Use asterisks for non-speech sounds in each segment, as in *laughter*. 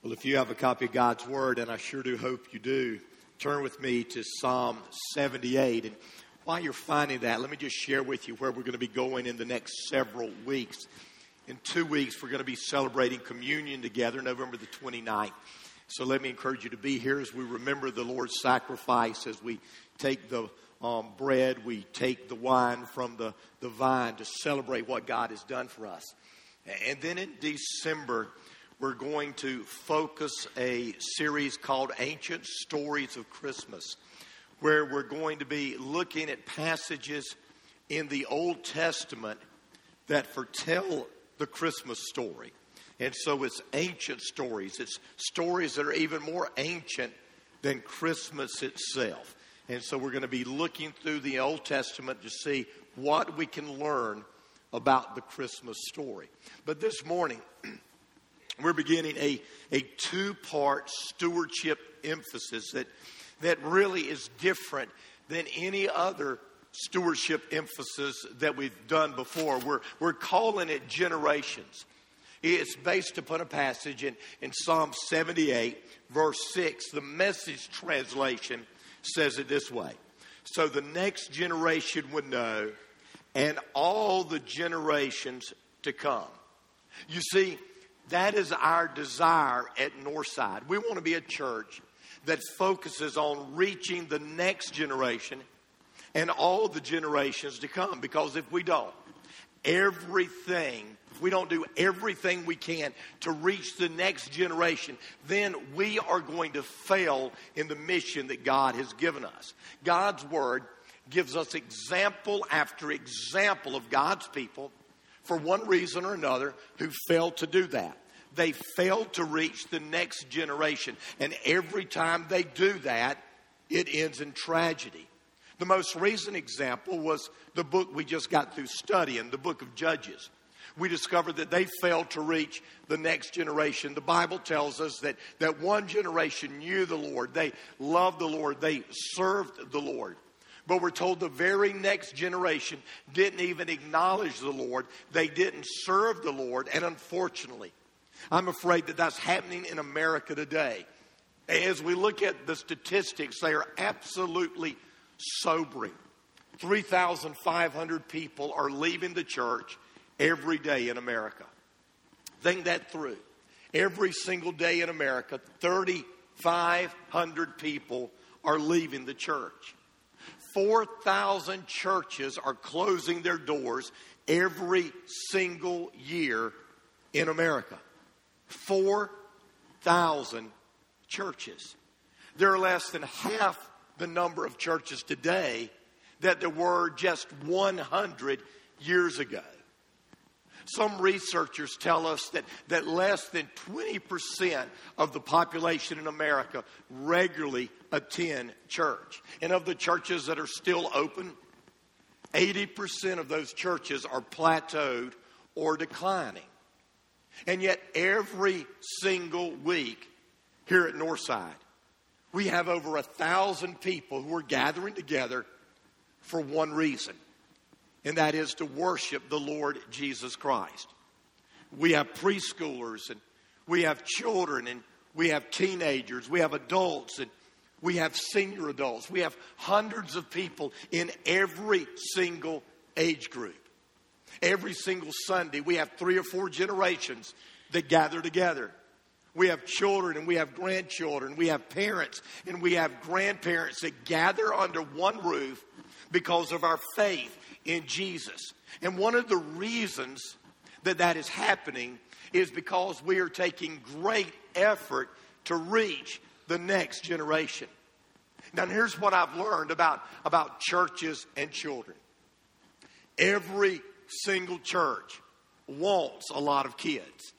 Well, if you have a copy of God's Word, and I sure do hope you do, turn with me to Psalm 78. And while you're finding that, let me just share with you where we're going to be going in the next several weeks. In two weeks, we're going to be celebrating communion together, November the 29th. So let me encourage you to be here as we remember the Lord's sacrifice, as we take the um, bread, we take the wine from the, the vine to celebrate what God has done for us. And then in December, we're going to focus a series called Ancient Stories of Christmas, where we're going to be looking at passages in the Old Testament that foretell the Christmas story. And so it's ancient stories, it's stories that are even more ancient than Christmas itself. And so we're going to be looking through the Old Testament to see what we can learn about the Christmas story. But this morning, *clears throat* we're beginning a, a two part stewardship emphasis that, that really is different than any other stewardship emphasis that we've done before. We're, we're calling it generations. It's based upon a passage in, in Psalm 78, verse 6. The message translation says it this way So the next generation would know, and all the generations to come. You see, that is our desire at Northside. We want to be a church that focuses on reaching the next generation and all the generations to come. Because if we don't, everything, if we don't do everything we can to reach the next generation, then we are going to fail in the mission that God has given us. God's Word gives us example after example of God's people for one reason or another, who failed to do that. They failed to reach the next generation. And every time they do that, it ends in tragedy. The most recent example was the book we just got through studying, the book of Judges. We discovered that they failed to reach the next generation. The Bible tells us that, that one generation knew the Lord, they loved the Lord, they served the Lord. But we're told the very next generation didn't even acknowledge the Lord. They didn't serve the Lord. And unfortunately, I'm afraid that that's happening in America today. As we look at the statistics, they are absolutely sobering. 3,500 people are leaving the church every day in America. Think that through. Every single day in America, 3,500 people are leaving the church. 4,000 churches are closing their doors every single year in America. 4,000 churches. There are less than half the number of churches today that there were just 100 years ago. Some researchers tell us that, that less than 20% of the population in America regularly attend church. And of the churches that are still open, 80% of those churches are plateaued or declining. And yet, every single week here at Northside, we have over a thousand people who are gathering together for one reason and that is to worship the Lord Jesus Christ. We have preschoolers and we have children and we have teenagers, we have adults and we have senior adults. We have hundreds of people in every single age group. Every single Sunday, we have three or four generations that gather together. We have children and we have grandchildren. We have parents and we have grandparents that gather under one roof because of our faith in Jesus. And one of the reasons that that is happening is because we are taking great effort to reach the next generation. Now, here's what I've learned about, about churches and children. Every single church wants a lot of kids.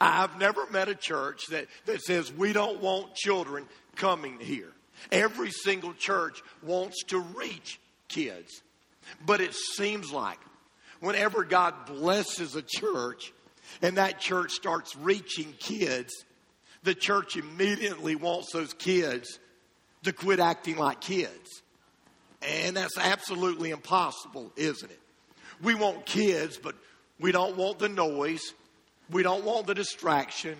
I've never met a church that, that says we don't want children coming here. Every single church wants to reach kids. But it seems like whenever God blesses a church and that church starts reaching kids, the church immediately wants those kids to quit acting like kids. And that's absolutely impossible, isn't it? We want kids, but we don't want the noise. We don't want the distraction.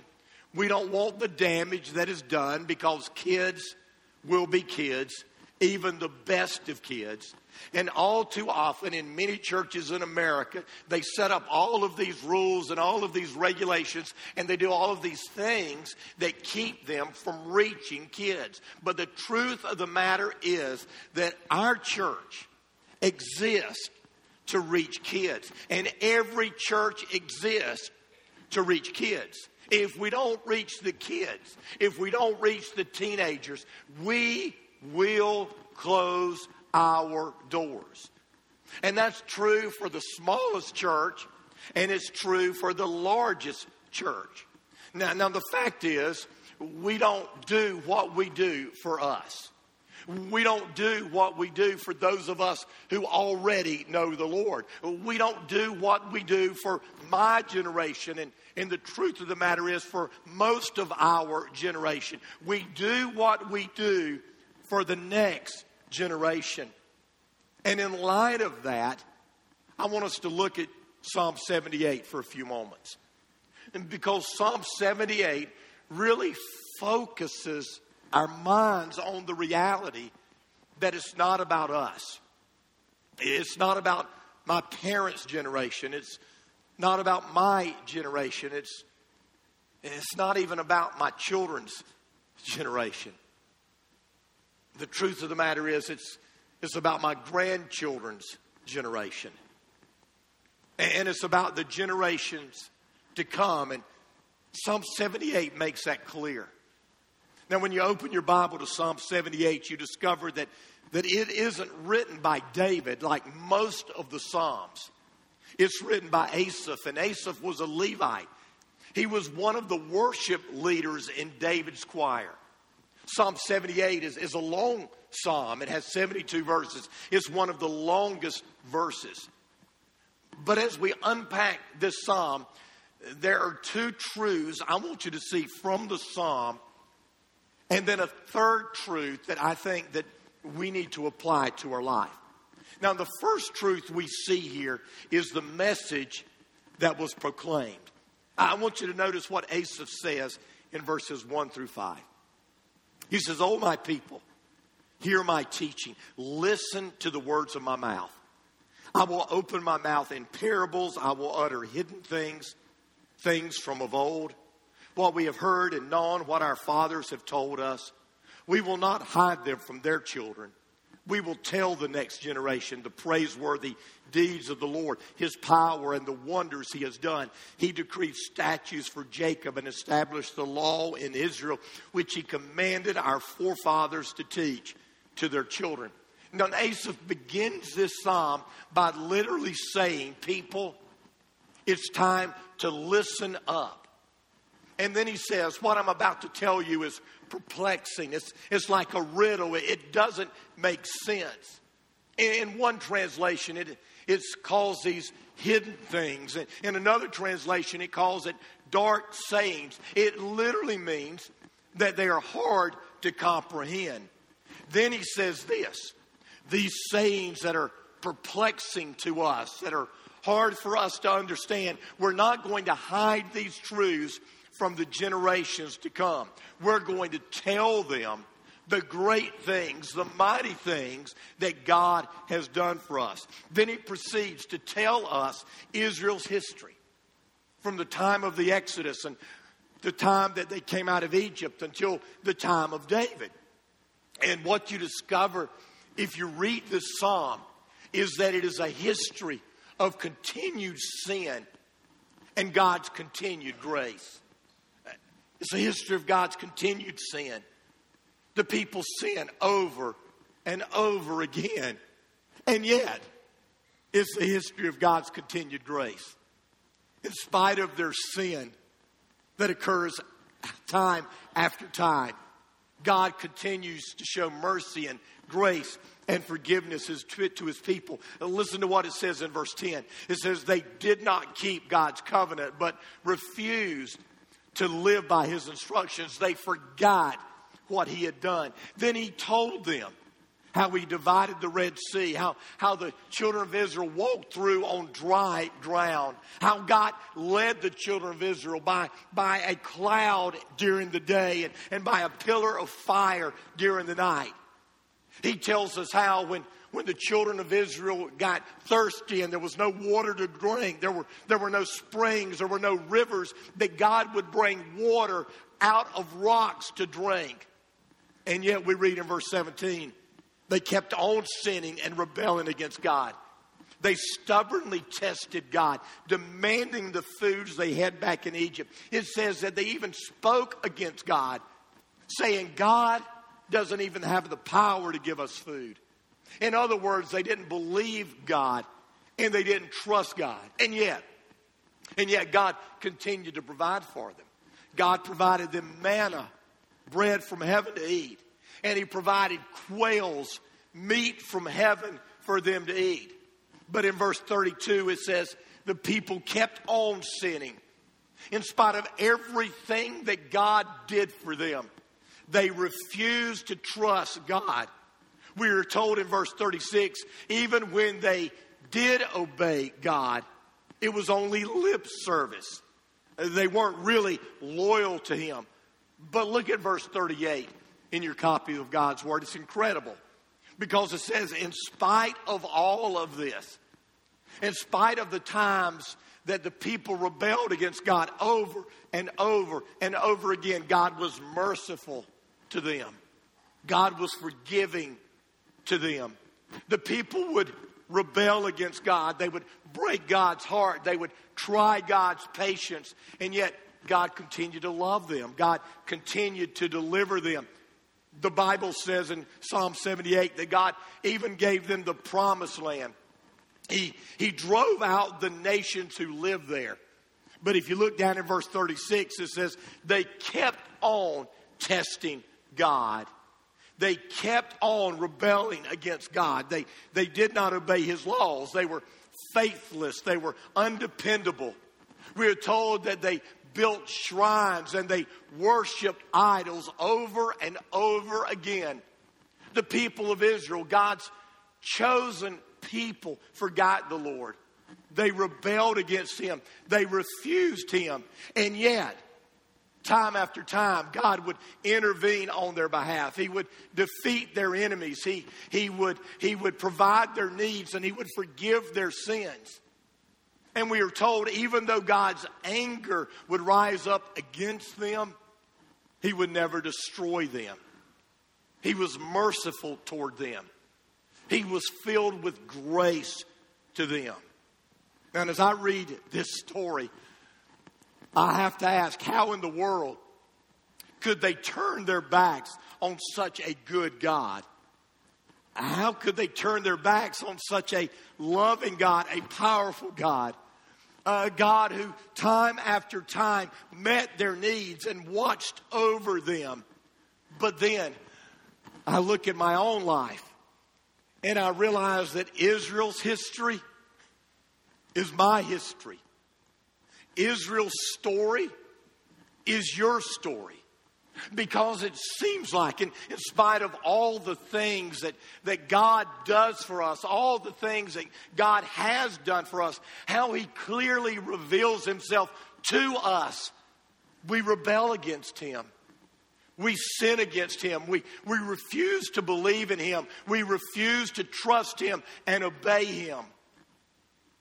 We don't want the damage that is done because kids will be kids, even the best of kids. And all too often, in many churches in America, they set up all of these rules and all of these regulations, and they do all of these things that keep them from reaching kids. But the truth of the matter is that our church exists to reach kids, and every church exists to reach kids. If we don't reach the kids, if we don't reach the teenagers, we will close our doors. And that's true for the smallest church, and it's true for the largest church. Now, now the fact is, we don't do what we do for us. We don't do what we do for those of us who already know the Lord. We don't do what we do for my generation. And, and the truth of the matter is, for most of our generation, we do what we do for the next generation. And in light of that, I want us to look at Psalm 78 for a few moments. And because Psalm 78 really focuses our minds on the reality that it's not about us. It's not about my parents' generation. It's not about my generation. It's, it's not even about my children's generation. The truth of the matter is, it's, it's about my grandchildren's generation. And it's about the generations to come. And Psalm 78 makes that clear. Now, when you open your Bible to Psalm 78, you discover that, that it isn't written by David like most of the Psalms. It's written by Asaph, and Asaph was a Levite. He was one of the worship leaders in David's choir. Psalm 78 is, is a long psalm, it has 72 verses. It's one of the longest verses. But as we unpack this psalm, there are two truths I want you to see from the psalm and then a third truth that I think that we need to apply to our life. Now, the first truth we see here is the message that was proclaimed. I want you to notice what Asaph says in verses 1 through 5. He says, Oh, my people, hear my teaching. Listen to the words of my mouth. I will open my mouth in parables. I will utter hidden things, things from of old what we have heard and known, what our fathers have told us. We will not hide them from their children. We will tell the next generation the praiseworthy deeds of the Lord, his power and the wonders he has done. He decreed statutes for Jacob and established the law in Israel, which he commanded our forefathers to teach to their children. Now, Asaph begins this psalm by literally saying, People, it's time to listen up. And then he says, What I'm about to tell you is perplexing. It's, it's like a riddle, it doesn't make sense. In, one translation, it, it calls these hidden things. In another translation, it calls it dark sayings. It literally means that they are hard to comprehend. Then he says this these sayings that are perplexing to us, that are hard for us to understand, we're not going to hide these truths from the generations to come. We're going to tell them the great things, the mighty things that God has done for us. Then he proceeds to tell us Israel's history from the time of the Exodus and the time that they came out of Egypt until the time of David. And what you discover if you read this psalm is that it is a history of continued sin and God's continued grace. It's a history of God's continued sin. The people sin over and over again. And yet, it's the history of God's continued grace. In spite of their sin that occurs time after time, God continues to show mercy and grace and forgiveness to his people. Listen to what it says in verse 10. It says, They did not keep God's covenant, but refused to live by his instructions. They forgot what he had done. Then he told them how he divided the Red Sea, how, how the children of Israel walked through on dry ground, how God led the children of Israel by, by a cloud during the day and, and by a pillar of fire during the night. He tells us how when, when the children of Israel got thirsty and there was no water to drink, there were, there were no springs, there were no rivers, that God would bring water out of rocks to drink. And yet we read in verse 17, they kept on sinning and rebelling against God. They stubbornly tested God, demanding the foods they had back in Egypt. It says that they even spoke against God, saying, God doesn't even have the power to give us food. In other words, they didn't believe God and they didn't trust God. And yet, and yet God continued to provide for them. God provided them manna, bread from heaven to eat and he provided quails, meat from heaven for them to eat. But in verse 32, it says, the people kept on sinning. In spite of everything that God did for them, they refused to trust God. We are told in verse 36 even when they did obey God, it was only lip service. They weren't really loyal to Him. But look at verse 38 in your copy of God's Word. It's incredible because it says, in spite of all of this, in spite of the times that the people rebelled against God over and over and over again, God was merciful to them. God was forgiving to them. The people would rebel against God. They would break God's heart. They would try God's patience. And yet, God continued to love them. God continued to deliver them. The Bible says in Psalm 78 that God even gave them the promised land. He, he drove out the nations who lived there. But if you look down in verse 36, it says they kept on testing God. They kept on rebelling against God. They, they did not obey his laws. They were faithless. They were undependable. We are told that they built shrines and they worshiped idols over and over again. The people of Israel, God's chosen people, forgot the Lord. They rebelled against Him. They refused Him. And yet, time after time, God would intervene on their behalf. He would defeat their enemies. He, he, would, he would provide their needs and He would forgive their sins. And we are told even though God's anger would rise up against them, he would never destroy them. He was merciful toward them. He was filled with grace to them. And as I read this story, I have to ask how in the world could they turn their backs on such a good God? How could they turn their backs on such a loving God, a powerful God? A God who time after time met their needs and watched over them. But then I look at my own life and I realize that Israel's history is my history. Israel's story is your story because it seems like, in, in spite of all the things that, that God does for us, all the things that God has done for us, how He clearly reveals Himself to us, we rebel against Him. We sin against Him. We, we refuse to believe in Him. We refuse to trust Him and obey Him.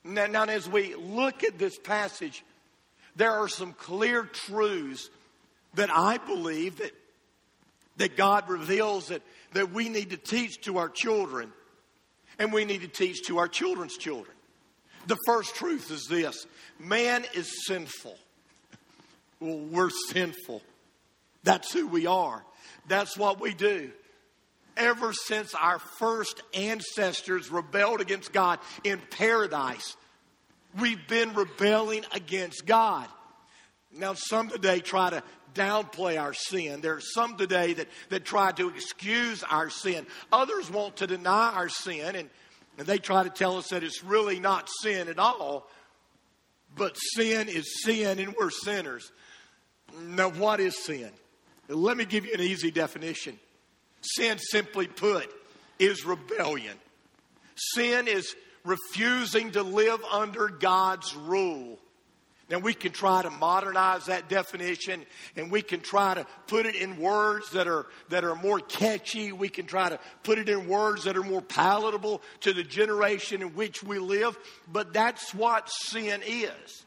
Now, now as we look at this passage, there are some clear truths that I believe that, that God reveals that, that we need to teach to our children and we need to teach to our children's children. The first truth is this man is sinful. Well, we're sinful. That's who we are. That's what we do. Ever since our first ancestors rebelled against God in paradise, we've been rebelling against God. Now, some today try to downplay our sin. There are some today that, that try to excuse our sin. Others want to deny our sin, and, and they try to tell us that it's really not sin at all. But sin is sin, and we're sinners. Now, what is sin? Let me give you an easy definition. Sin, simply put, is rebellion. Sin is refusing to live under God's rule. Now, we can try to modernize that definition and we can try to put it in words that are, that are more catchy. We can try to put it in words that are more palatable to the generation in which we live. But that's what sin is.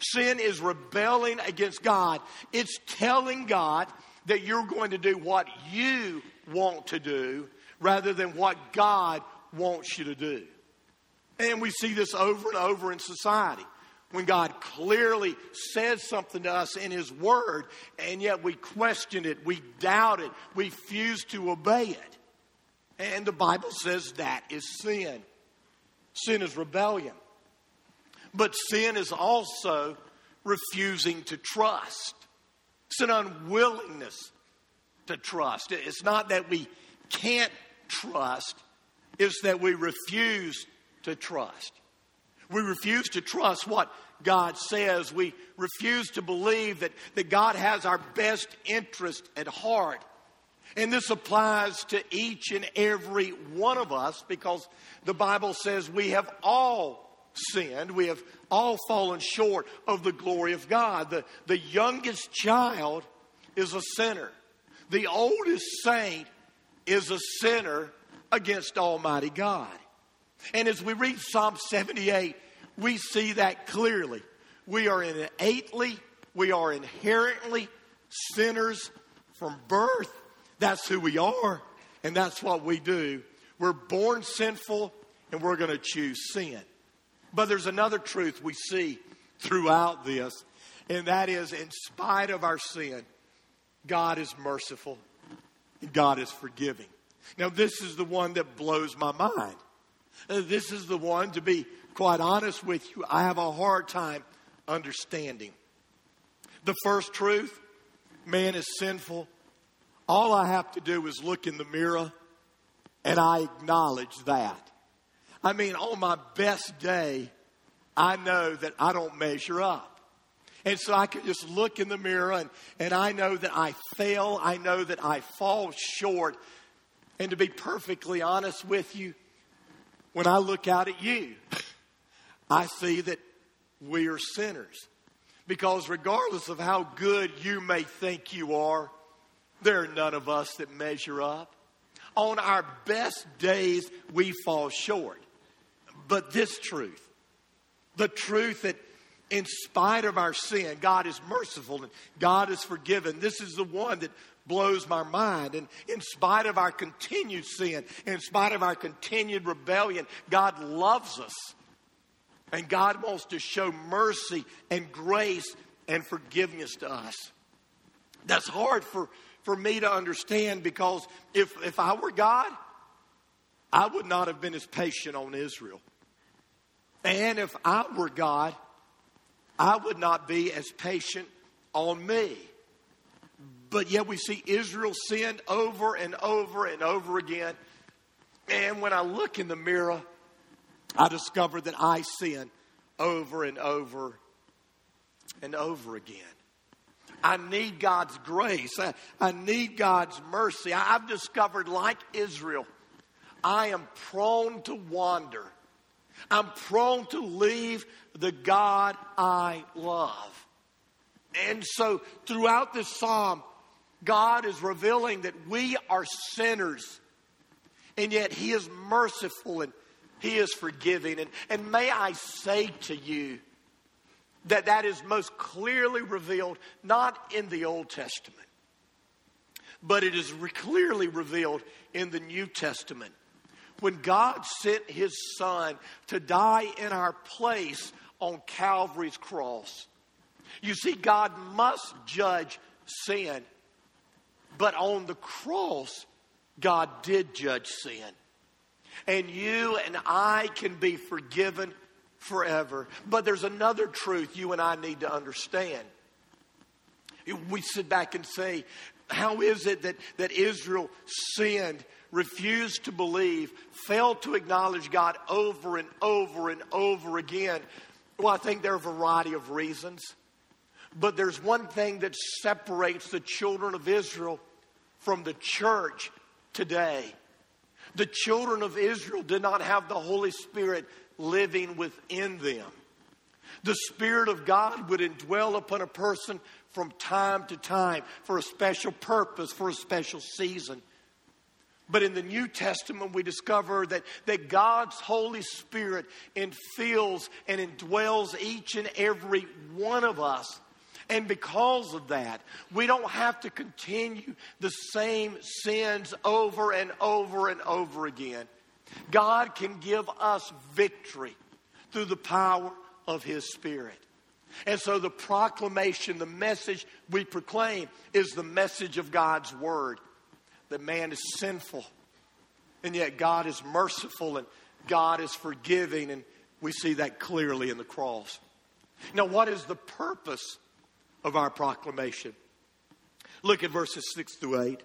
Sin is rebelling against God. It's telling God that you're going to do what you want to do rather than what God wants you to do. And we see this over and over in society. When God clearly says something to us in His Word, and yet we question it, we doubt it, we refuse to obey it. And the Bible says that is sin. Sin is rebellion. But sin is also refusing to trust. It's an unwillingness to trust. It's not that we can't trust, it's that we refuse to trust. We refuse to trust what God says. We refuse to believe that, that God has our best interest at heart. And this applies to each and every one of us because the Bible says we have all sinned. We have all fallen short of the glory of God. The, the youngest child is a sinner. The oldest saint is a sinner against Almighty God. And as we read Psalm 78, we see that clearly. We are innately, we are inherently sinners from birth. That's who we are, and that's what we do. We're born sinful, and we're going to choose sin. But there's another truth we see throughout this, and that is in spite of our sin, God is merciful, God is forgiving. Now, this is the one that blows my mind. Uh, this is the one, to be quite honest with you, I have a hard time understanding. The first truth man is sinful. All I have to do is look in the mirror and I acknowledge that. I mean, on my best day, I know that I don't measure up. And so I can just look in the mirror and, and I know that I fail. I know that I fall short. And to be perfectly honest with you, when I look out at you, I see that we are sinners. Because regardless of how good you may think you are, there are none of us that measure up. On our best days, we fall short. But this truth, the truth that in spite of our sin, God is merciful and God is forgiven. This is the one that blows my mind. And in spite of our continued sin, in spite of our continued rebellion, God loves us. And God wants to show mercy and grace and forgiveness to us. That's hard for, for me to understand because if, if I were God, I would not have been as patient on Israel. And if I were God, I would not be as patient on me. But yet we see Israel sin over and over and over again. And when I look in the mirror, I discover that I sin over and over and over again. I need God's grace. I, I need God's mercy. I, I've discovered, like Israel, I am prone to wander. I'm prone to leave the God I love. And so throughout this psalm, God is revealing that we are sinners, and yet He is merciful and He is forgiving. And, and may I say to you that that is most clearly revealed not in the Old Testament, but it is re- clearly revealed in the New Testament when God sent his son to die in our place on Calvary's cross. You see, God must judge sin, but on the cross, God did judge sin. And you and I can be forgiven forever. But there's another truth you and I need to understand. We sit back and say, how is it that, that Israel sinned refused to believe, failed to acknowledge God over and over and over again? Well, I think there are a variety of reasons. But there's one thing that separates the children of Israel from the church today. The children of Israel did not have the Holy Spirit living within them. The Spirit of God would indwell upon a person from time to time for a special purpose, for a special season. But in the New Testament, we discover that, that God's Holy Spirit infills and indwells each and every one of us. And because of that, we don't have to continue the same sins over and over and over again. God can give us victory through the power of His Spirit. And so the proclamation, the message we proclaim is the message of God's Word that man is sinful, and yet God is merciful and God is forgiving, and we see that clearly in the cross. Now, what is the purpose of our proclamation? Look at verses 6 through 8.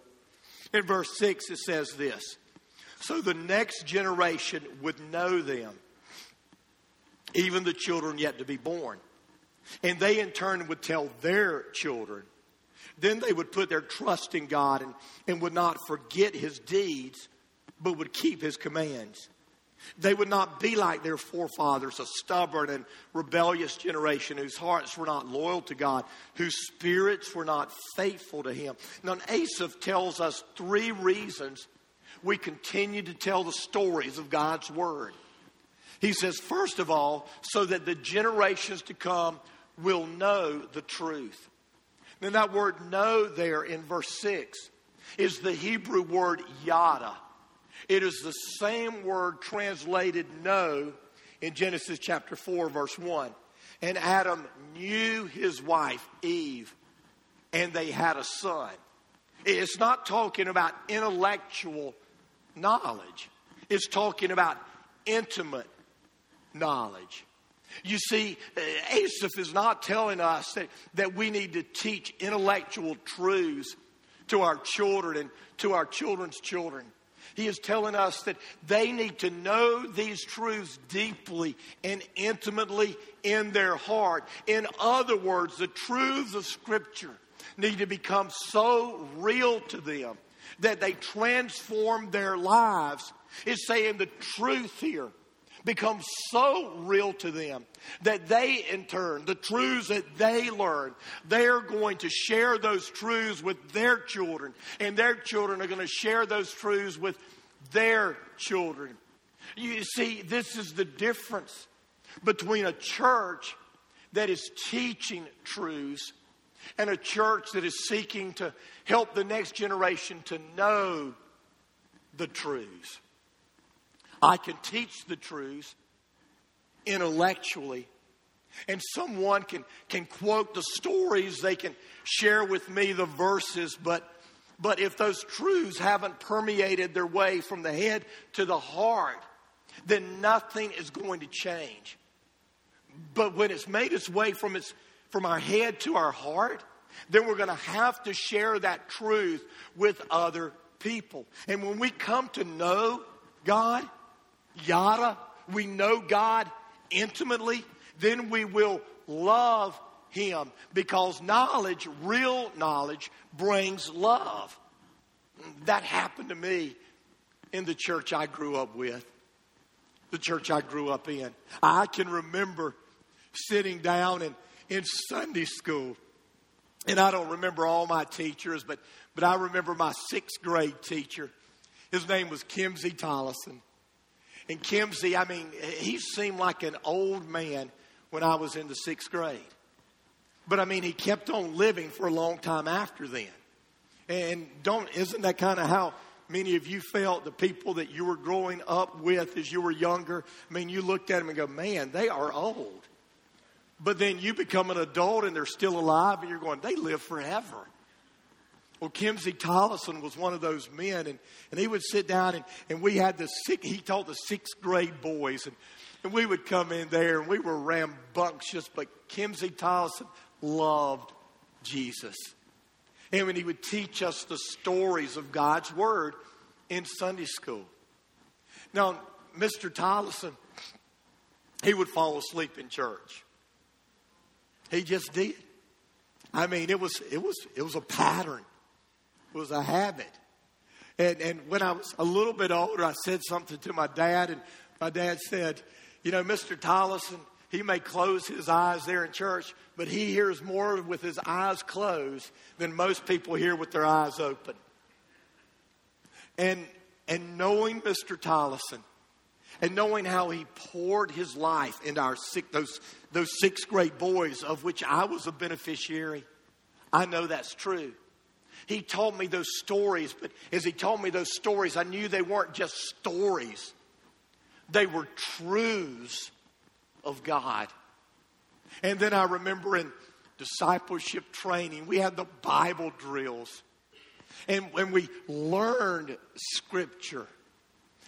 In verse 6, it says this So the next generation would know them, even the children yet to be born. And they, in turn, would tell their children then they would put their trust in God and, and would not forget his deeds, but would keep his commands. They would not be like their forefathers, a stubborn and rebellious generation whose hearts were not loyal to God, whose spirits were not faithful to Him. Now, Asaph tells us three reasons we continue to tell the stories of God's Word. He says, first of all, so that the generations to come will know the truth. Then that word know there in verse 6 is the Hebrew word yada. It is the same word translated know in Genesis chapter 4, verse 1. And Adam knew his wife, Eve, and they had a son. It's not talking about intellectual knowledge, it's talking about intimate knowledge. You see, uh, Asaph is not telling us that, that we need to teach intellectual truths to our children and to our children's children. He is telling us that they need to know these truths deeply and intimately in their heart. In other words, the truths of Scripture need to become so real to them that they transform their lives. It's saying the truth here becomes so real to them that they, in turn, the truths that they learn, they're going to share those truths with their children, and their children are going to share those truths with their children. You see, this is the difference between a church that is teaching truths and a church that is seeking to help the next generation to know the truths. I can teach the truths intellectually. And someone can, can quote the stories, they can share with me the verses, but, but if those truths haven't permeated their way from the head to the heart, then nothing is going to change. But when it's made its way from, its, from our head to our heart, then we're going to have to share that truth with other people. And when we come to know God, yada, we know God intimately, then we will love Him because knowledge, real knowledge, brings love. That happened to me in the church I grew up with, the church I grew up in. I can remember sitting down in, in Sunday school. And I don't remember all my teachers, but, but I remember my sixth grade teacher. His name was Kimsey Tollison. And Kimsey, I mean, he seemed like an old man when I was in the sixth grade. But I mean, he kept on living for a long time after then. And don't, isn't that kind of how many of you felt the people that you were growing up with as you were younger? I mean, you looked at them and go, man, they are old. But then you become an adult and they're still alive and you're going, they live forever. Well, Kimsey Tollison was one of those men, and, and he would sit down, and, and we had the six, he taught the sixth grade boys, and, and we would come in there, and we were rambunctious, but Kimsey Tollison loved Jesus. And when he would teach us the stories of God's Word in Sunday school. Now, Mr. Tollison, he would fall asleep in church. He just did. I mean, it was it was it was a pattern was a habit. And, and when I was a little bit older, I said something to my dad, and my dad said, You know, Mr. Tollison, he may close his eyes there in church, but he hears more with his eyes closed than most people hear with their eyes open. And, and knowing Mr. Tollison, and knowing how he poured his life into our six, those, those sixth grade boys, of which I was a beneficiary, I know that's true. He told me those stories, but as he told me those stories, I knew they weren't just stories, they were truths of God. And then I remember in discipleship training, we had the Bible drills. And when we learned Scripture,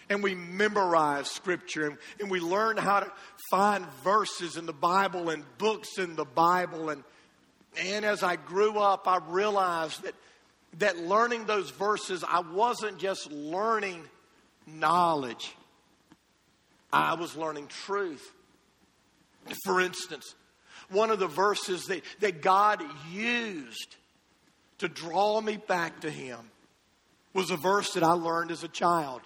and we memorized Scripture, and, and we learned how to find verses in the Bible and books in the Bible. And, and as I grew up, I realized that, that learning those verses, I wasn't just learning knowledge, I was learning truth. For instance, one of the verses that, that God used to draw me back to Him was a verse that I learned as a child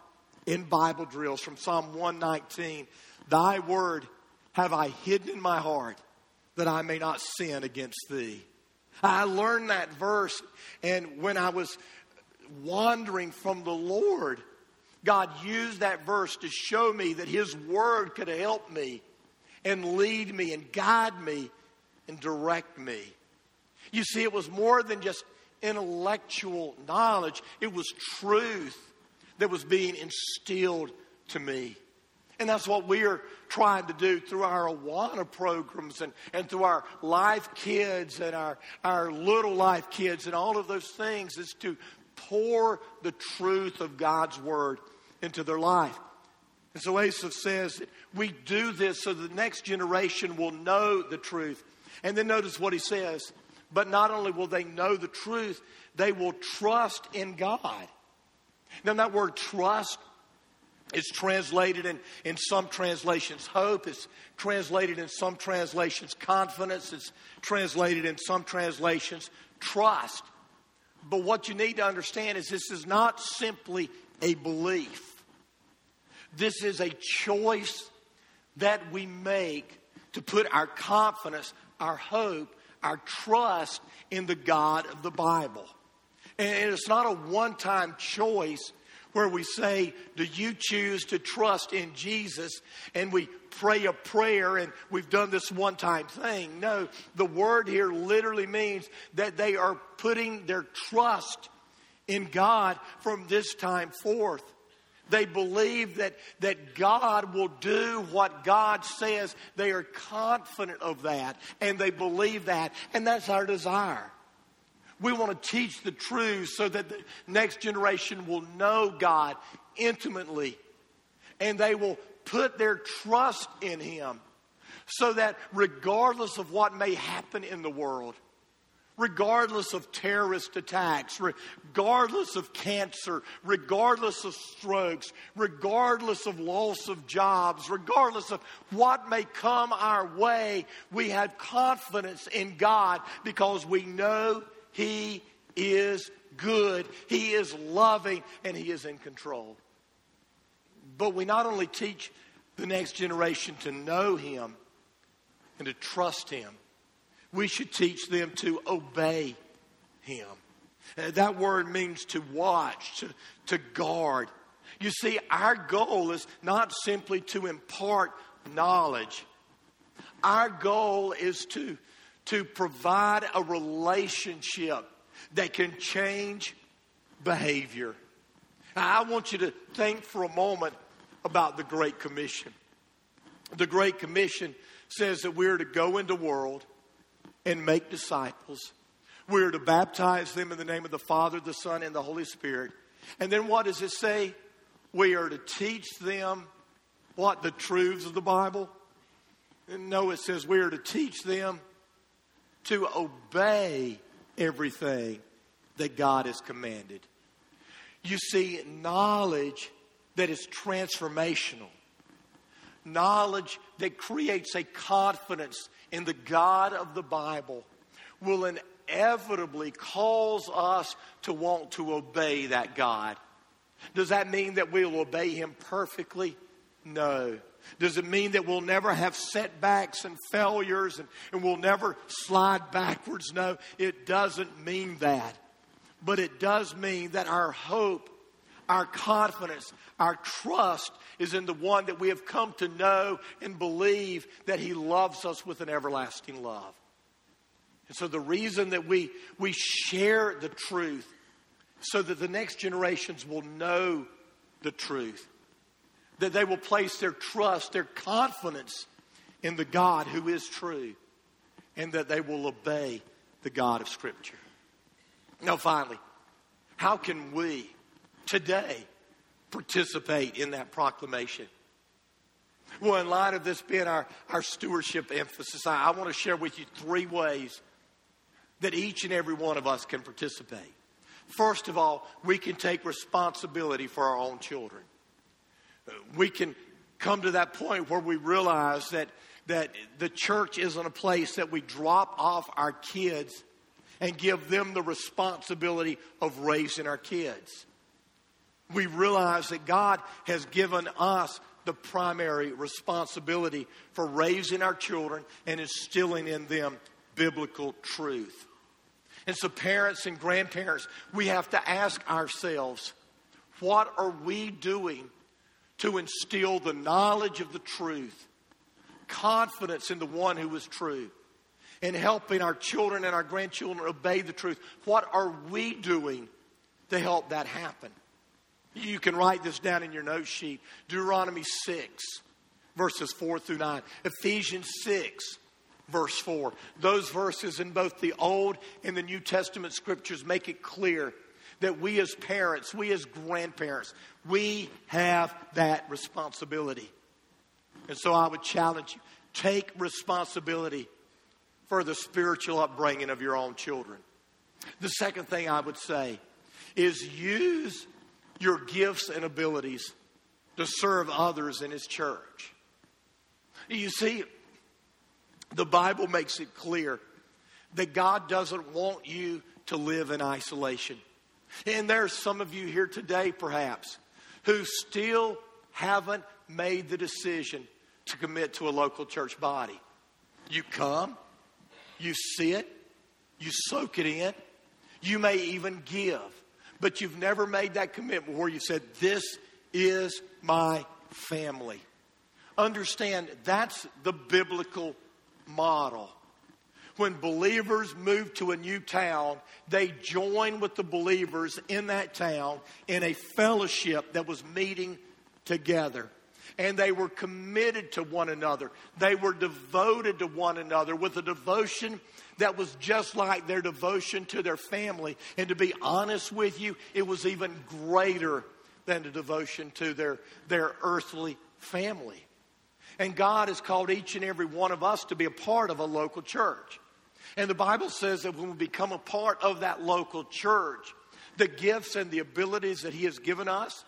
in Bible drills from Psalm 119. Thy word have I hidden in my heart that I may not sin against thee. I learned that verse, and when I was wandering from the Lord, God used that verse to show me that His Word could help me and lead me and guide me and direct me. You see, it was more than just intellectual knowledge, it was truth that was being instilled to me. And that's what we are trying to do through our Awana programs and, and through our Life Kids and our, our Little Life Kids and all of those things is to pour the truth of God's Word into their life. And so Asaph says we do this so the next generation will know the truth. And then notice what he says. But not only will they know the truth, they will trust in God. Now, that word trust is translated in, in some translations. Hope, is translated in some translations. Confidence, is translated in some translations. Trust. But what you need to understand is this is not simply a belief, this is a choice that we make to put our confidence, our hope, our trust in the God of the Bible. And it's not a one time choice where we say, Do you choose to trust in Jesus? And we pray a prayer and we've done this one time thing. No, the word here literally means that they are putting their trust in God from this time forth. They believe that, that God will do what God says. They are confident of that and they believe that. And that's our desire. We want to teach the truth so that the next generation will know God intimately and they will put their trust in Him so that regardless of what may happen in the world, regardless of terrorist attacks, regardless of cancer, regardless of strokes, regardless of loss of jobs, regardless of what may come our way, we have confidence in God because we know He is good, He is loving, and He is in control. But we not only teach the next generation to know Him and to trust Him, we should teach them to obey him. Uh, that word means to watch, to, to guard. You see, our goal is not simply to impart knowledge. Our goal is to, to provide a relationship that can change behavior. I want you to think for a moment about the Great Commission. The Great Commission says that we're to go into the world and make disciples. We're to baptize them in the name of the Father, the Son, and the Holy Spirit. And then what does it say? We are to teach them what? The truths of the Bible? No, it says we are to teach them to obey everything that God has commanded. You see, knowledge that is transformational, knowledge that creates a confidence in the God of the Bible will inevitably cause us to want to obey that God. Does that mean that we'll obey Him perfectly? No. Does it mean that we'll never have setbacks and failures and, and we'll never slide backwards? No, it doesn't mean that. But it does mean that our hope, our confidence, our trust is in the one that we have come to know and believe that He loves us with an everlasting love. And so the reason that we, we share the truth so that the next generations will know the truth, that they will place their trust, their confidence in the God who is true, and that they will obey the God of Scripture. Now, finally, how can we today participate in that proclamation? Well, in light of this being our, our stewardship emphasis, I, I want to share with you three ways that each and every one of us can participate. First of all, we can take responsibility for our own children. We can come to that point where we realize that, that the church isn't a place that we drop off our kids and give them the responsibility of raising our kids. We realize that God has given us the primary responsibility for raising our children and instilling in them biblical truth. And so, parents and grandparents, we have to ask ourselves what are we doing to instill the knowledge of the truth, confidence in the one who is true, and helping our children and our grandchildren obey the truth? What are we doing to help that happen? You can write this down in your note sheet Deuteronomy 6, verses 4 through 9, Ephesians 6 verse 4. Those verses in both the Old and the New Testament scriptures make it clear that we as parents, we as grandparents, we have that responsibility. And so I would challenge you take responsibility for the spiritual upbringing of your own children. The second thing I would say is use your gifts and abilities to serve others in His church. You see, the Bible makes it clear that God doesn't want you to live in isolation. And there's some of you here today, perhaps, who still haven't made the decision to commit to a local church body. You come, you sit, you soak it in, you may even give, but you've never made that commitment where you said, This is my family. Understand that's the biblical model. When believers move to a new town, they join with the believers in that town in a fellowship that was meeting together. And they were committed to one another. They were devoted to one another with a devotion that was just like their devotion to their family. And to be honest with you, it was even greater than the devotion to their, their earthly family. And God has called each and every one of us to be a part of a local church. And the Bible says that when we become a part of that local church, the gifts and the abilities that He has given us,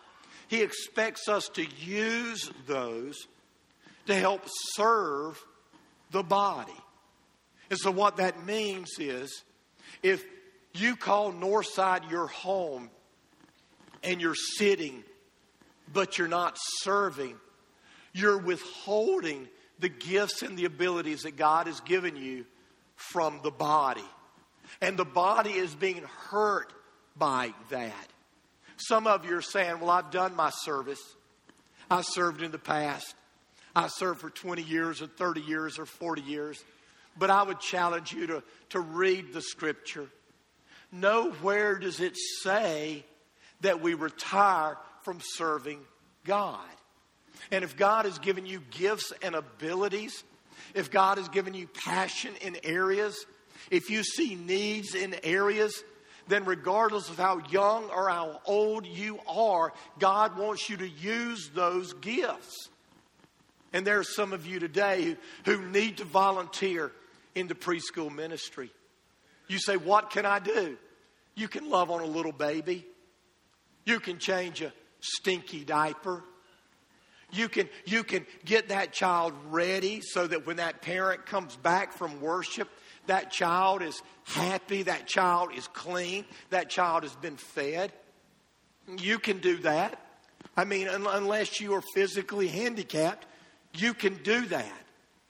He expects us to use those to help serve the body. And so, what that means is if you call Northside your home and you're sitting, but you're not serving, you're withholding the gifts and the abilities that God has given you from the body. And the body is being hurt by that. Some of you are saying, Well, I've done my service. I served in the past. I served for 20 years or 30 years or 40 years. But I would challenge you to, to read the scripture. Nowhere does it say that we retire from serving God. And if God has given you gifts and abilities, if God has given you passion in areas, if you see needs in areas, then regardless of how young or how old you are, God wants you to use those gifts. And there are some of you today who, who need to volunteer in the preschool ministry. You say, What can I do? You can love on a little baby. You can change a stinky diaper. You can, you can get that child ready so that when that parent comes back from worship, that child is happy, that child is clean, that child has been fed. You can do that. I mean, un- unless you are physically handicapped, you can do that.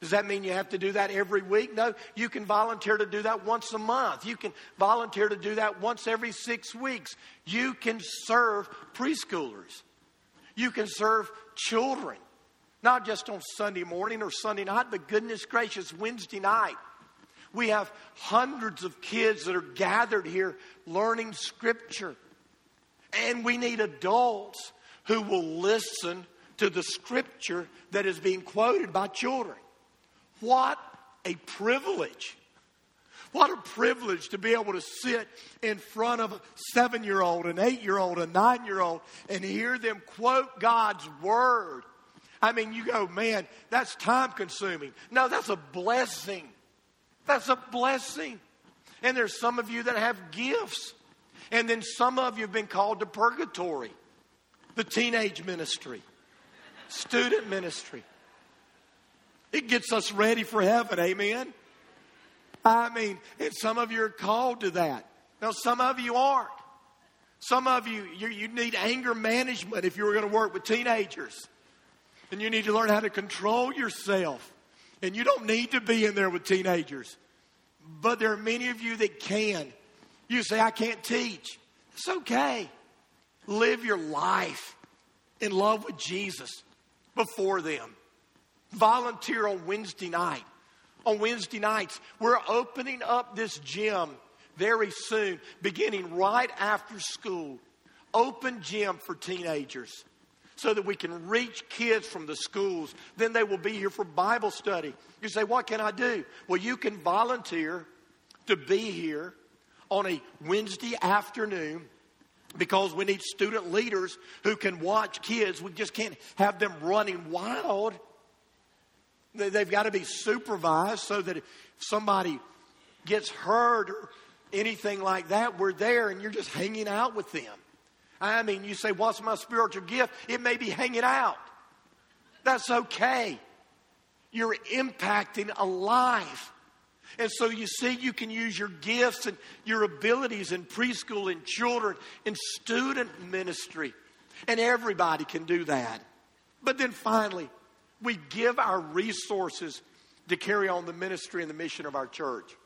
Does that mean you have to do that every week? No, you can volunteer to do that once a month. You can volunteer to do that once every six weeks. You can serve preschoolers. You can serve children, not just on Sunday morning or Sunday night, but goodness gracious, Wednesday night. We have hundreds of kids that are gathered here learning Scripture. And we need adults who will listen to the Scripture that is being quoted by children. What a privilege. What a privilege to be able to sit in front of a seven year old, an eight year old, a nine year old, and hear them quote God's word. I mean, you go, man, that's time consuming. No, that's a blessing. That's a blessing. And there's some of you that have gifts. And then some of you have been called to purgatory, the teenage ministry, student ministry. It gets us ready for heaven, amen? I mean, and some of you are called to that. Now, some of you aren't. Some of you, you, you need anger management if you were going to work with teenagers. And you need to learn how to control yourself. And you don't need to be in there with teenagers. But there are many of you that can. You say, I can't teach. It's okay. Live your life in love with Jesus before them. Volunteer on Wednesday night. On Wednesday nights, we're opening up this gym very soon, beginning right after school. Open gym for teenagers so that we can reach kids from the schools. Then they will be here for Bible study. You say, What can I do? Well, you can volunteer to be here on a Wednesday afternoon because we need student leaders who can watch kids. We just can't have them running wild. They've got to be supervised so that if somebody gets hurt or anything like that, we're there and you're just hanging out with them. I mean, you say, What's my spiritual gift? It may be hanging out. That's okay. You're impacting a life. And so you see, you can use your gifts and your abilities in preschool and children in student ministry. And everybody can do that. But then finally, we give our resources to carry on the ministry and the mission of our church.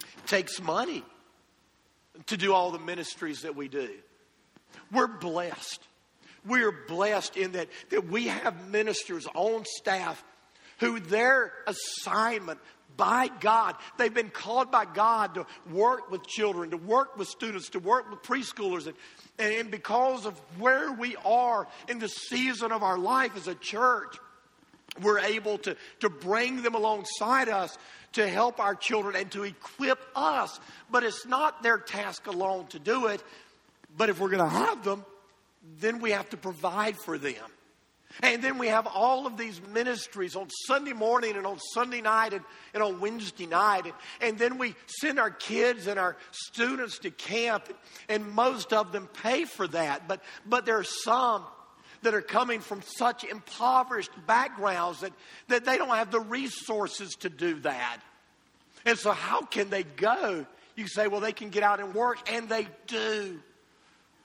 It takes money to do all the ministries that we do. We're blessed. We're blessed in that, that we have ministers on staff who their assignment by God, they've been called by God to work with children, to work with students, to work with preschoolers. And, and because of where we are in the season of our life as a church, we're able to, to bring them alongside us to help our children and to equip us. But it's not their task alone to do it. But if we're going to have them, then we have to provide for them. And then we have all of these ministries on Sunday morning and on Sunday night and, and on Wednesday night. And, and, then we send our kids and our students to camp, and most of them pay for that. But, but there are some that are coming from such impoverished backgrounds that, that they don't have the resources to do that. And so, how can they go? You say, well, they can get out and work, and they do.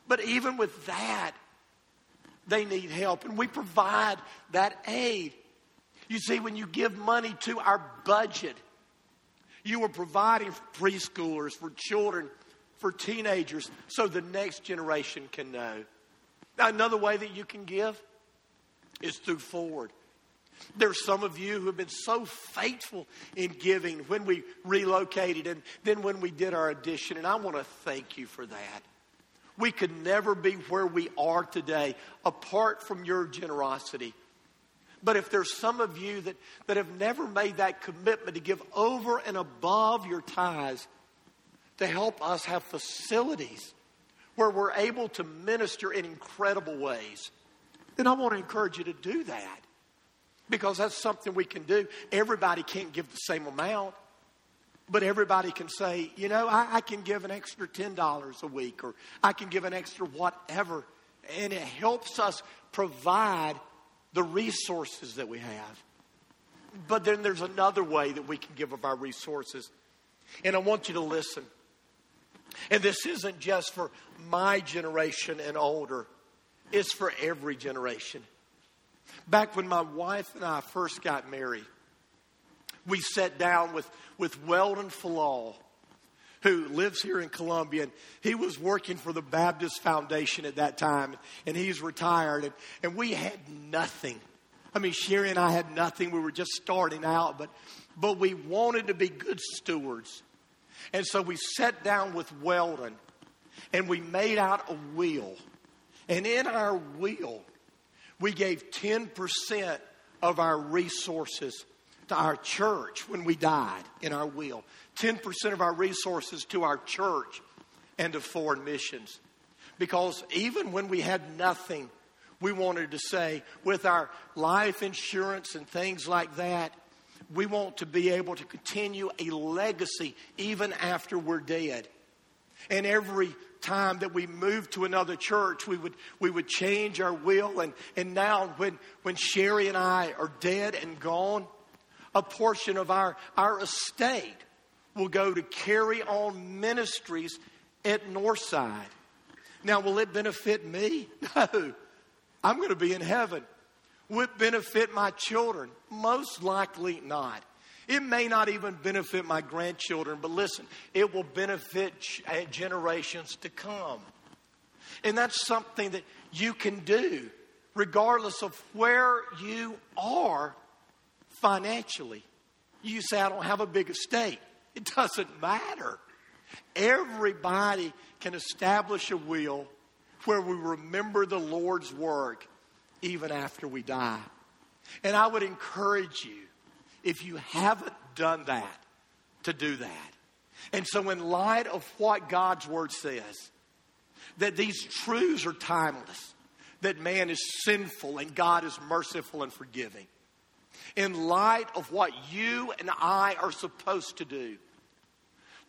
But even with that, they need help, and we provide that aid. You see, when you give money to our budget, you are providing for preschoolers, for children, for teenagers, so the next generation can know. Another way that you can give is through Forward. There's some of you who have been so faithful in giving when we relocated and then when we did our addition, and I want to thank you for that. We could never be where we are today apart from your generosity. But if there's some of you that, that have never made that commitment to give over and above your tithes to help us have facilities where we're able to minister in incredible ways, then I want to encourage you to do that because that's something we can do. Everybody can't give the same amount. But everybody can say, you know, I, I can give an extra $10 a week or I can give an extra whatever. And it helps us provide the resources that we have. But then there's another way that we can give of our resources. And I want you to listen. And this isn't just for my generation and older, it's for every generation. Back when my wife and I first got married, we sat down with, with Weldon Falal, who lives here in Columbia, and he was working for the Baptist Foundation at that time, and he's retired, and, and we had nothing. I mean, Sherry and I had nothing. We were just starting out, but, but we wanted to be good stewards. And so we sat down with Weldon, and we made out a will. And in our will, we gave 10% of our resources to our church when we died in our will. 10% of our resources to our church and to foreign missions. Because even when we had nothing, we wanted to say, with our life insurance and things like that, we want to be able to continue a legacy even after we're dead. And every time that we moved to another church, we would, we would change our will. And, and now, when, when Sherry and I are dead and gone, a portion of our, our estate will go to carry on ministries at Northside. Now, will it benefit me? *laughs* No. I'm going to be in heaven. It benefit my children? Most likely not. It may not even benefit my grandchildren, but listen, it will benefit uh, generations to come. And that's something that you can do regardless of where you are financially. You say, I don't have a big estate. It doesn't matter. Everybody can establish a will where we remember the Lord's work even after we die. And I would encourage you, if you haven't done that, to do that. And so, in light of what God's Word says, that these truths are timeless, that man is sinful and God is merciful and forgiving, in light of what you and I are supposed to do,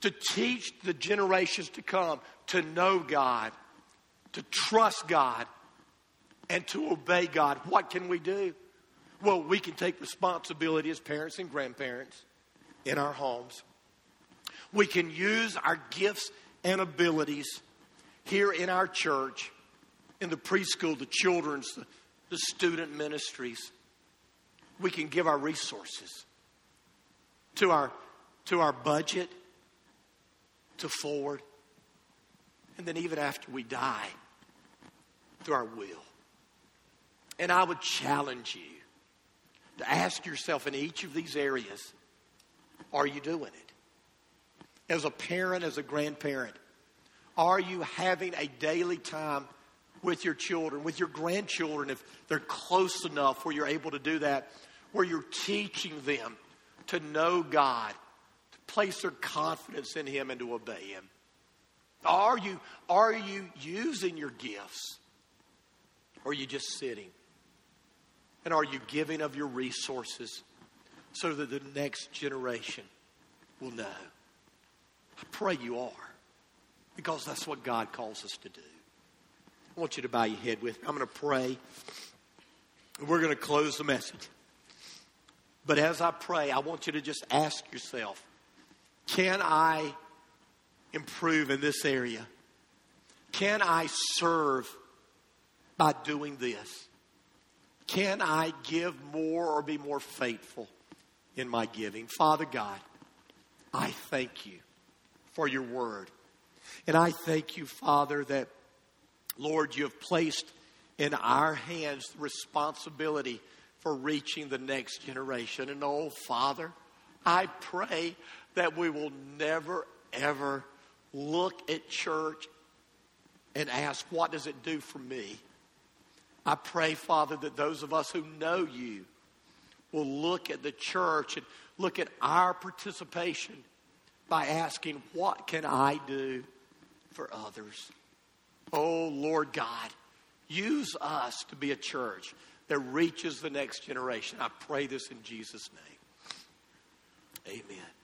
to teach the generations to come to know God, to trust God, and to obey God, what can we do? Well, we can take responsibility as parents and grandparents in our homes. We can use our gifts and abilities here in our church, in the preschool, the children's, the, the student ministries. We can give our resources to our, to our budget, to forward, and then even after we die, through our will. And I would challenge you to ask yourself in each of these areas are you doing it? As a parent, as a grandparent, are you having a daily time with your children, with your grandchildren, if they're close enough where you're able to do that, where you're teaching them to know God, to place their confidence in Him, and to obey Him? Are you, are you using your gifts? Or are you just sitting? And are you giving of your resources so that the next generation will know? I pray you are, because that's what God calls us to do. I want you to bow your head with me. I'm going to pray. And we're going to close the message. But as I pray, I want you to just ask yourself can I improve in this area? Can I serve by doing this? Can I give more or be more faithful in my giving? Father God, I thank you for your word. And I thank you, Father, that, Lord, you have placed in our hands the responsibility for reaching the next generation. And oh, Father, I pray that we will never, ever look at church and ask, what does it do for me? I pray, Father, that those of us who know you will look at the church and look at our participation by asking, What can I do for others? Oh, Lord God, use us to be a church that reaches the next generation. I pray this in Jesus' name. Amen.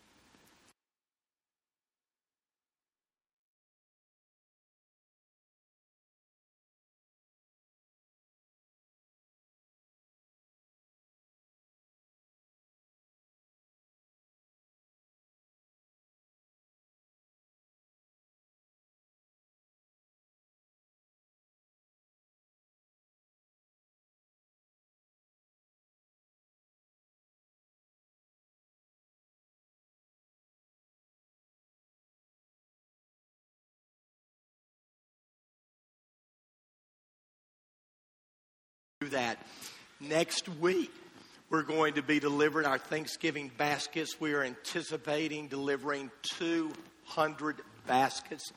That. Next week, we're going to be delivering our Thanksgiving baskets. We are anticipating delivering 200 baskets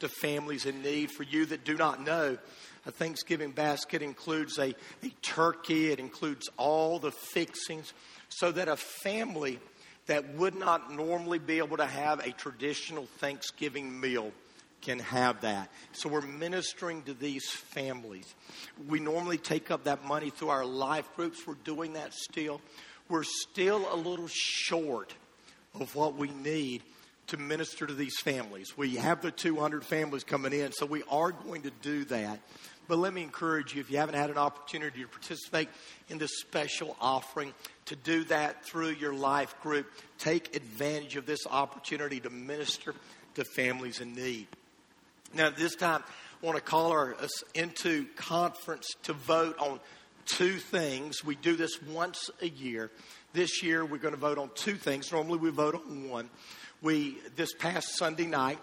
to families in need. For you that do not know, a Thanksgiving basket includes a, a turkey, it includes all the fixings, so that a family that would not normally be able to have a traditional Thanksgiving meal can have that. So we're ministering to these families. We normally take up that money through our life groups. We're doing that still. We're still a little short of what we need to minister to these families. We have the 200 families coming in, so we are going to do that. But let me encourage you, if you haven't had an opportunity to participate in this special offering, to do that through your life group. Take advantage of this opportunity to minister to families in need. Now, this time, I want to call us into conference to vote on two things. We do this once a year. This year, we're going to vote on two things. Normally, we vote on one. We this past Sunday night,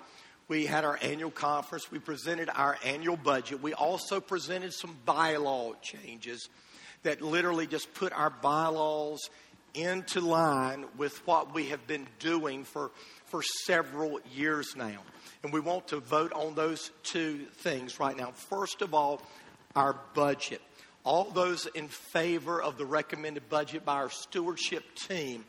we had our annual conference. We presented our annual budget. We also presented some bylaw changes that literally just put our bylaws into line with what we have been doing for, for several years now. And we want to vote on those two things right now. First of all, our budget. All those in favor of the recommended budget by our stewardship team,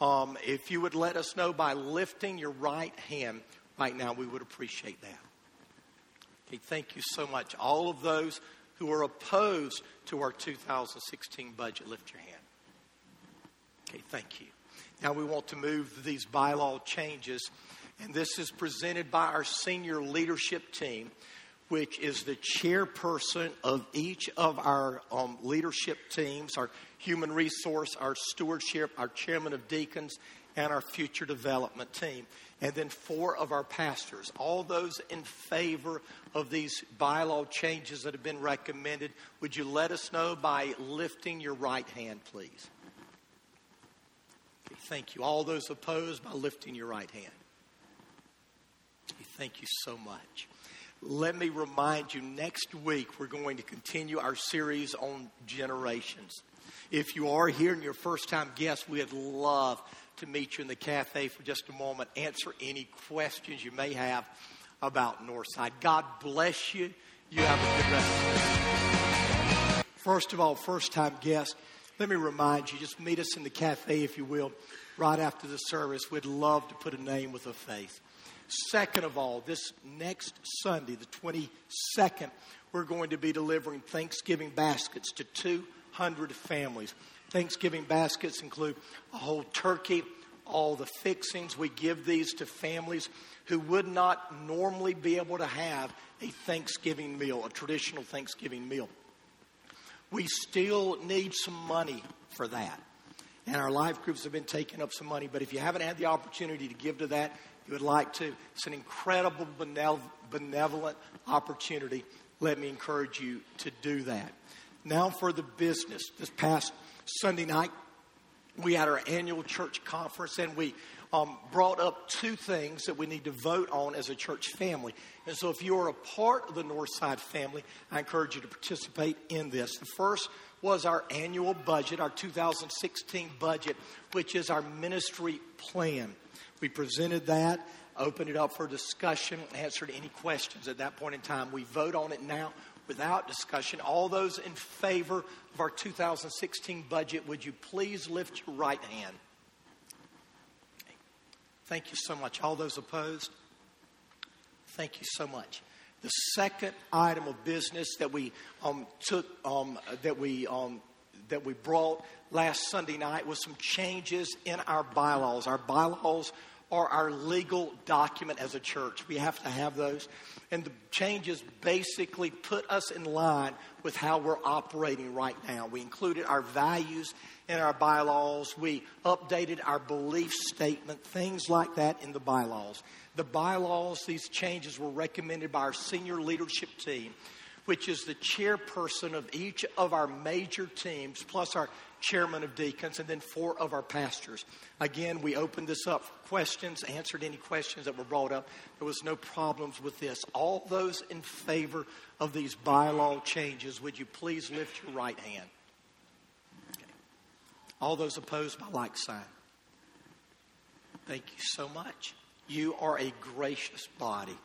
um, if you would let us know by lifting your right hand right now, we would appreciate that. Okay, thank you so much. All of those who are opposed to our 2016 budget, lift your hand. Okay, thank you. Now we want to move these bylaw changes, and this is presented by our senior leadership team, which is the chairperson of each of our um, leadership teams, our human resource, our stewardship, our chairman of deacons, and our future development team and then four of our pastors. All those in favor of these bylaw changes that have been recommended, would you let us know by lifting your right hand, please? Okay, thank you. All those opposed by lifting your right hand. Thank you so much. Let me remind you next week we're going to continue our series on generations. If you are here and you're first time guest, we'd love to meet you in the cafe for just a moment, answer any questions you may have about Northside. God bless you. You have a good rest. First of all, first time guest, let me remind you, just meet us in the cafe, if you will, right after the service. We'd love to put a name with a face. Second of all, this next Sunday, the 22nd, we're going to be delivering Thanksgiving baskets to 200 families. Thanksgiving baskets include a whole turkey, all the fixings. We give these to families who would not normally be able to have a Thanksgiving meal, a traditional Thanksgiving meal. We still need some money for that. And our life groups have been taking up some money, but if you haven't had the opportunity to give to that, you would like to, it's an incredible benevolent opportunity. Let me encourage you to do that. Now for the business. This past Sunday night, we had our annual church conference and we um, brought up two things that we need to vote on as a church family. And so, if you're a part of the Northside family, I encourage you to participate in this. The first was our annual budget, our 2016 budget, which is our ministry plan. We presented that, opened it up for discussion, answered any questions at that point in time. We vote on it now without discussion. All those in favor of our 2016 budget, would you please lift your right hand? Thank you so much. All those opposed? Thank you so much. The second item of business that we um, took, um, that we um, that we brought last Sunday night was some changes in our bylaws. Our bylaws are our legal document as a church. We have to have those. And the changes basically put us in line with how we're operating right now. We included our values in our bylaws. We updated our belief statement, things like that in the bylaws. The bylaws, these changes were recommended by our senior leadership team, which is the chairperson of each of our major teams, plus our chairman of deacons, and then four of our pastors. Again, we opened this up for questions, answered any questions that were brought up. There was no problems with this. All those in favor of these bylaw changes, would you please lift your right hand? Okay. All those opposed by like sign. Thank you so much. You are a gracious body.